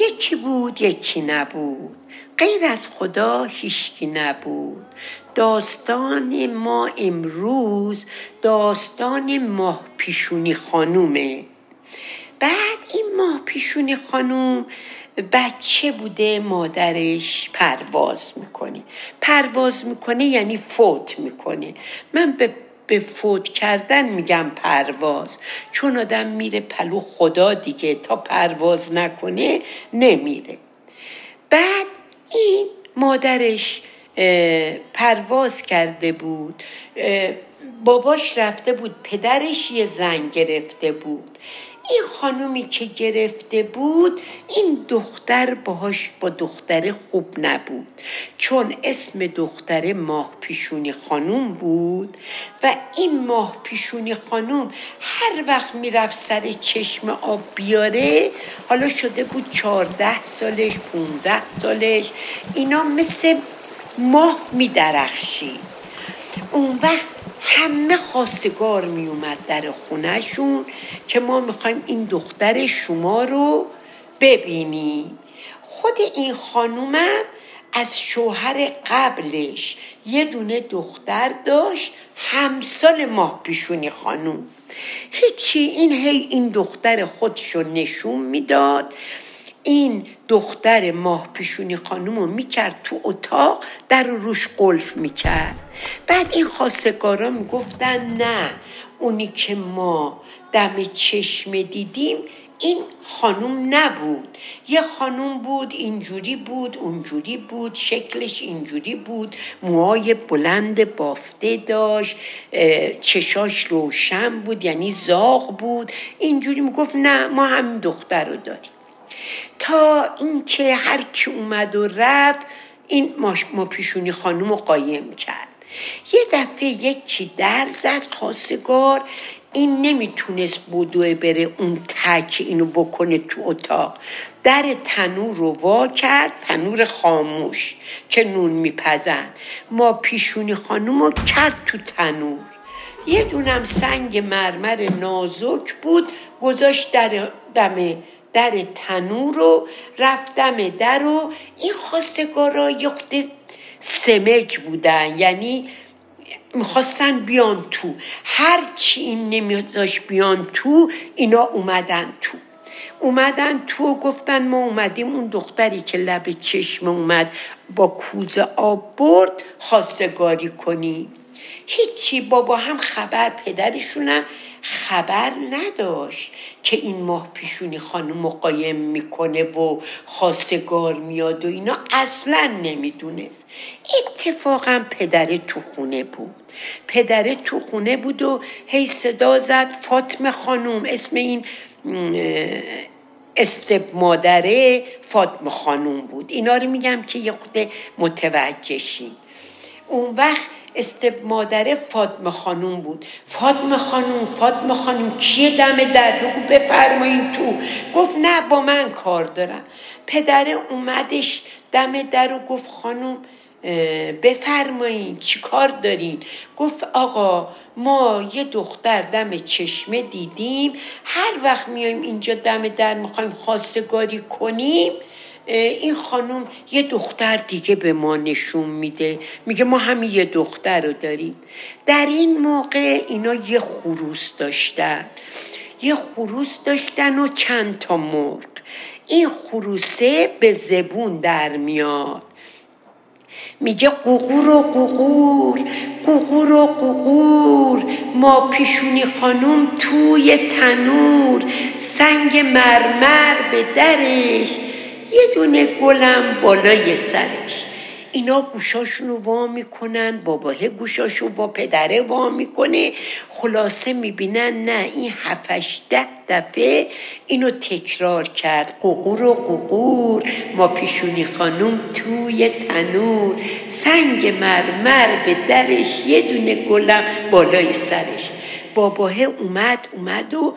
یکی بود یکی نبود. غیر از خدا هیچکی نبود. داستان ما امروز داستان ماه پیشونی خانومه. بعد این ماه پیشونی خانوم بچه بوده مادرش پرواز می‌کنه. پرواز می‌کنه یعنی فوت می‌کنه. من به به فوت کردن میگم پرواز. چون آدم میره پلو خدا دیگه تا پرواز نکنه نمیره. بعد این مادرش پرواز کرده بود. باباش رفته بود پدرش یه زن گرفته بود. این خانومی که گرفته بود این دختر باهاش با دختر خوب نبود. چون اسم دختر ماه پیشونی خانوم بود و این ماه پیشونی خانوم هر وقت می‌رفت سر چشم آب بیاره حالا شده بود چارده سالش پونزده سالش اینا مثل ماه میدرخشید. اون وقت همه خواستگار می اومد در خونهشون که ما می‌خوایم این دختر شما رو ببینیم. خود این خانومم از شوهر قبلش یه دونه دختر داشت همسال ماه پیشونی خانوم. هیچی این هی این دختر خودشو نشون می‌داد. این دختر ماه پیشونی خانوم رو می‌کرد تو اتاق در روش قلف می‌کرد. بعد این خواستگارا می‌گفتن نه اونی که ما دم چشم دیدیم این خانوم نبود. یه خانوم بود اینجوری بود اونجوری بود شکلش اینجوری بود. موهای بلند بافته داشت چشاش روشن بود یعنی زاغ بود. اینجوری می‌گفت نه ما همین دختر رو داریم. تا اینکه هر کی اومد و رفت این ما پیشونی خانوم رو قایم کرد. یه دفعه یکی در زد خواستگار این نمی‌تونست بدوه بره اون تک اینو بکنه تو اتاق. در تنور رو وا کرد تنور خاموش که نون میپزن. ما پیشونی خانوم رو کرد تو تنور. یه دونم سنگ مرمر نازک بود گذاشت در دم در تنور رو رفتم در و این خواستگارا یخت سمج بودن. یعنی می‌خواستن بیان تو. هر چی این نمیداشت بیان تو اینا اومدن تو. اومدن تو و گفتن ما اومدیم. اون دختری که لب چشم اومد با کوزه آب برد خواستگاری کنیم هیچی بابا هم خبر پدرشونم خبر نداشت که این ماه پیشونی خانم مقایم می‌کنه و خواستگار میاد و اینا. اصلا نمی‌دونست. اتفاقا پدر تو خونه بود. پدر تو خونه بود و هی صدا زد فاطمه خانوم اسم این استب مادره فاطمه خانوم بود. اینا رو میگم که یه خود متوجه اون وقت استب مادره فاطمه خانوم بود. فاطمه خانوم فاطمه خانوم کیه دم در؟ بگو بفرمایین تو. گفت نه با من کار دارم. پدره اومدش دم در و گفت خانوم بفرمایین چی کار دارین؟ گفت آقا ما یه دختر دم چشمه دیدیم. هر وقت میایم اینجا دم در می‌خوایم خواستگاری کنیم این خانم یه دختر دیگه به ما نشون میده. میگه ما همین یه دختر رو داریم. در این موقع اینا یه خروس داشتن. یه خروس داشتن و چند تا مرد این خروسه به زبون در میاد. میگه قوقور و قوقور قوقور و قوقور ما پیشونی خانم توی تنور سنگ مرمر به درش یه دونه گلم بالای سرش. اینا گوشاشون رو وا می‌کنن باباه گوشاشو با پدره وا می‌کنه. خلاصه می‌بینن نه این هفتش ده دفعه اینو تکرار کرد. ققور و ققور ما پیشونی خانوم توی تنور. سنگ مرمر به درش یه دونه گلم بالای سرش. باباه اومد اومد و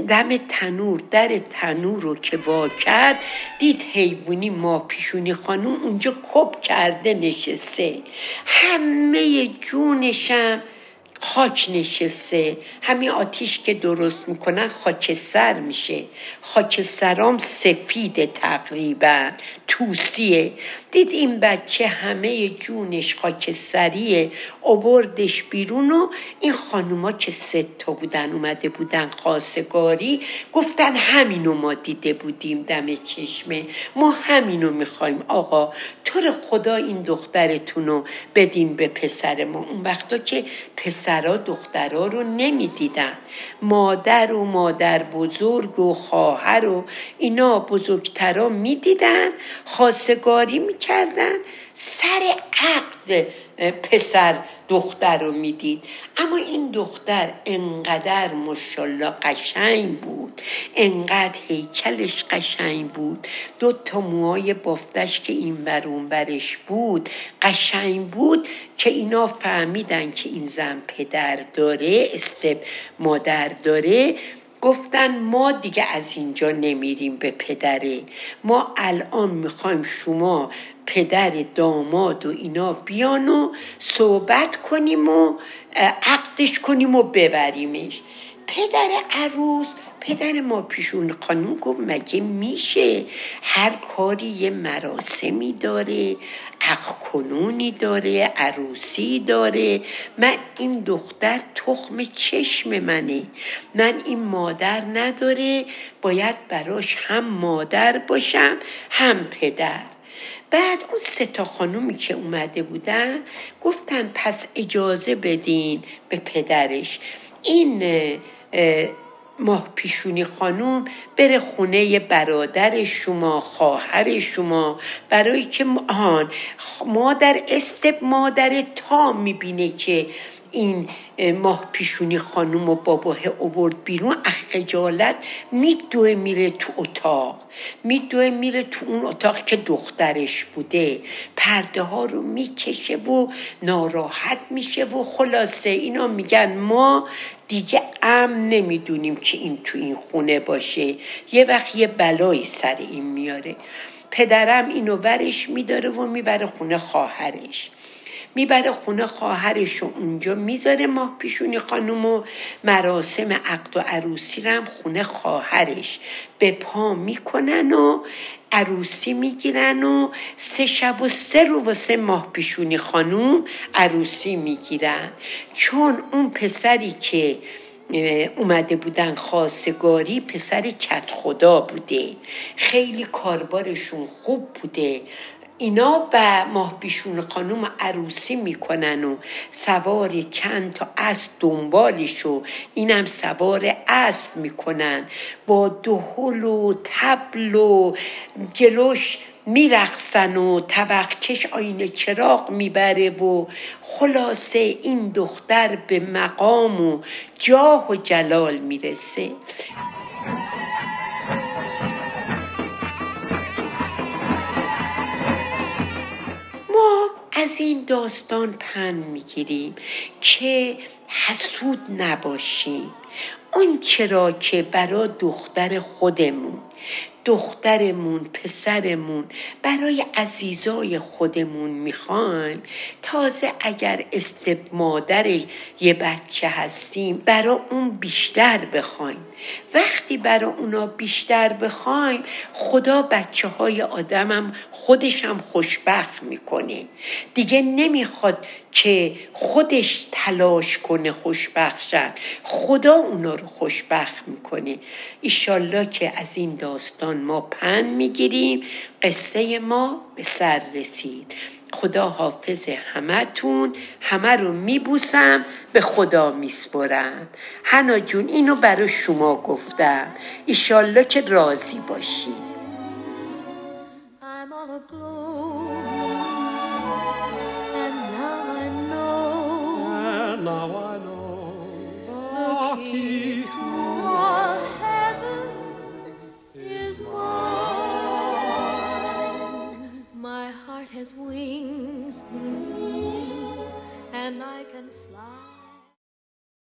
دم تنور در تنور رو که وا کرد دید حیوانی ما پیشونی خانوم اونجا کپ کرده نشسته. همه جونشم خاک نشسته. همین آتیش که درست می‌کنن خاکستر میشه. خاکسترام سفید تقریبا. توسیه. دید این بچه همه جونش خاکستریه اووردش بیرون و این خانوما که سه تا بودن اومده بودن خواستگاری گفتن همینو ما دیده بودیم دم چشمه. ما همینو می‌خوایم. آقا طور خدا این دخترتون رو بدیم به پسر ما. اون وقتا که پسرا دخترا رو نمی‌دیدن مادر و مادر بزرگ و خواهر و اینا بزرگترا می‌دیدن خواستگاری می‌کردن. سر عقد پسر دختر رو می‌دید. اما این دختر انقدر مشالله قشنگ بود. انقدر هیکلش قشنگ بود. دو تا موهای بافتش که این برون برش بود قشنگ بود که اینا فهمیدن که این زن پدر داره استب مادر داره. گفتن ما دیگه از اینجا نمیریم به پدره ما الان می‌خوایم شما پدر داماد و اینا بیان و صحبت کنیم و عقدش کنیم و ببریمش. پدر عروس پدر ما پیشون خانم گفت مگه میشه؟ هر کاری یه مراسمی داره. عقد کنونی داره عروسی داره. من این دختر تخم چشم منه. من این مادر نداره. باید براش هم مادر باشم هم پدر. بعد اون سه تا خانومی که اومده بودن گفتن پس اجازه بدین به پدرش. این ماه پیشونی خانوم بره خونه برادر شما خواهر شما. برای که آن مادر استب مادر تا می‌بینه که این ماه پیشونی خانوم و باباه اوورد بیرون اخجالت میدوه میره تو اتاق. میدوه میره تو اون اتاق که دخترش بوده. پرده ها رو می‌کشه و ناراحت میشه و خلاصه اینا میگن ما دیگه امن نمی‌دونیم که این تو این خونه باشه. یه وقت یه بلایی سر این میاره. پدرم اینو ورش میداره و می‌بره خونه خواهرش. می‌بره خونه خواهرش و اونجا می‌ذاره ماه پیشونی خانم و مراسم عقد و عروسی رم خونه خواهرش به پا می‌کنن و عروسی می‌گیرن و سه شب و سه رو واسه ماه پیشونی خانوم عروسی می‌گیرن. چون اون پسری که اومده بودن خواستگاری پسر کت خدا بوده. خیلی کاربارشون خوب بوده. اینا به ماه بیشون خانوم عروسی می‌کنن و سوار چند تا اسب دنبالش و اینم سوار اسب می‌کنن. با دهل و تبل و جلوش میرقصن و طبقکش آینه چراغ می‌بره و خلاصه این دختر به مقام و جاه و جلال می‌رسه. از این داستان پن می‌گیریم که حسود نباشیم. اون چرا که برا دختر خودمون دخترمون پسرمون برای عزیزای خودمون می‌خوایم. تازه اگر استب مادر یه بچه هستیم برا اون بیشتر بخوایم. وقتی برا اونا بیشتر بخوایم خدا بچه های آدمم خودش هم خوشبخت می‌کنه. دیگه نمی‌خواد که خودش تلاش کنه خوشبخت شد خدا اونا رو خوشبخت می‌کنه. ایشالله که از این داستان ما پن می‌گیریم. قصه ما به سر رسید. خدا حافظ همتون همه رو میبوسم به خدا میسپرم. هنا جون اینو برای شما گفتم. ایشالله که راضی باشید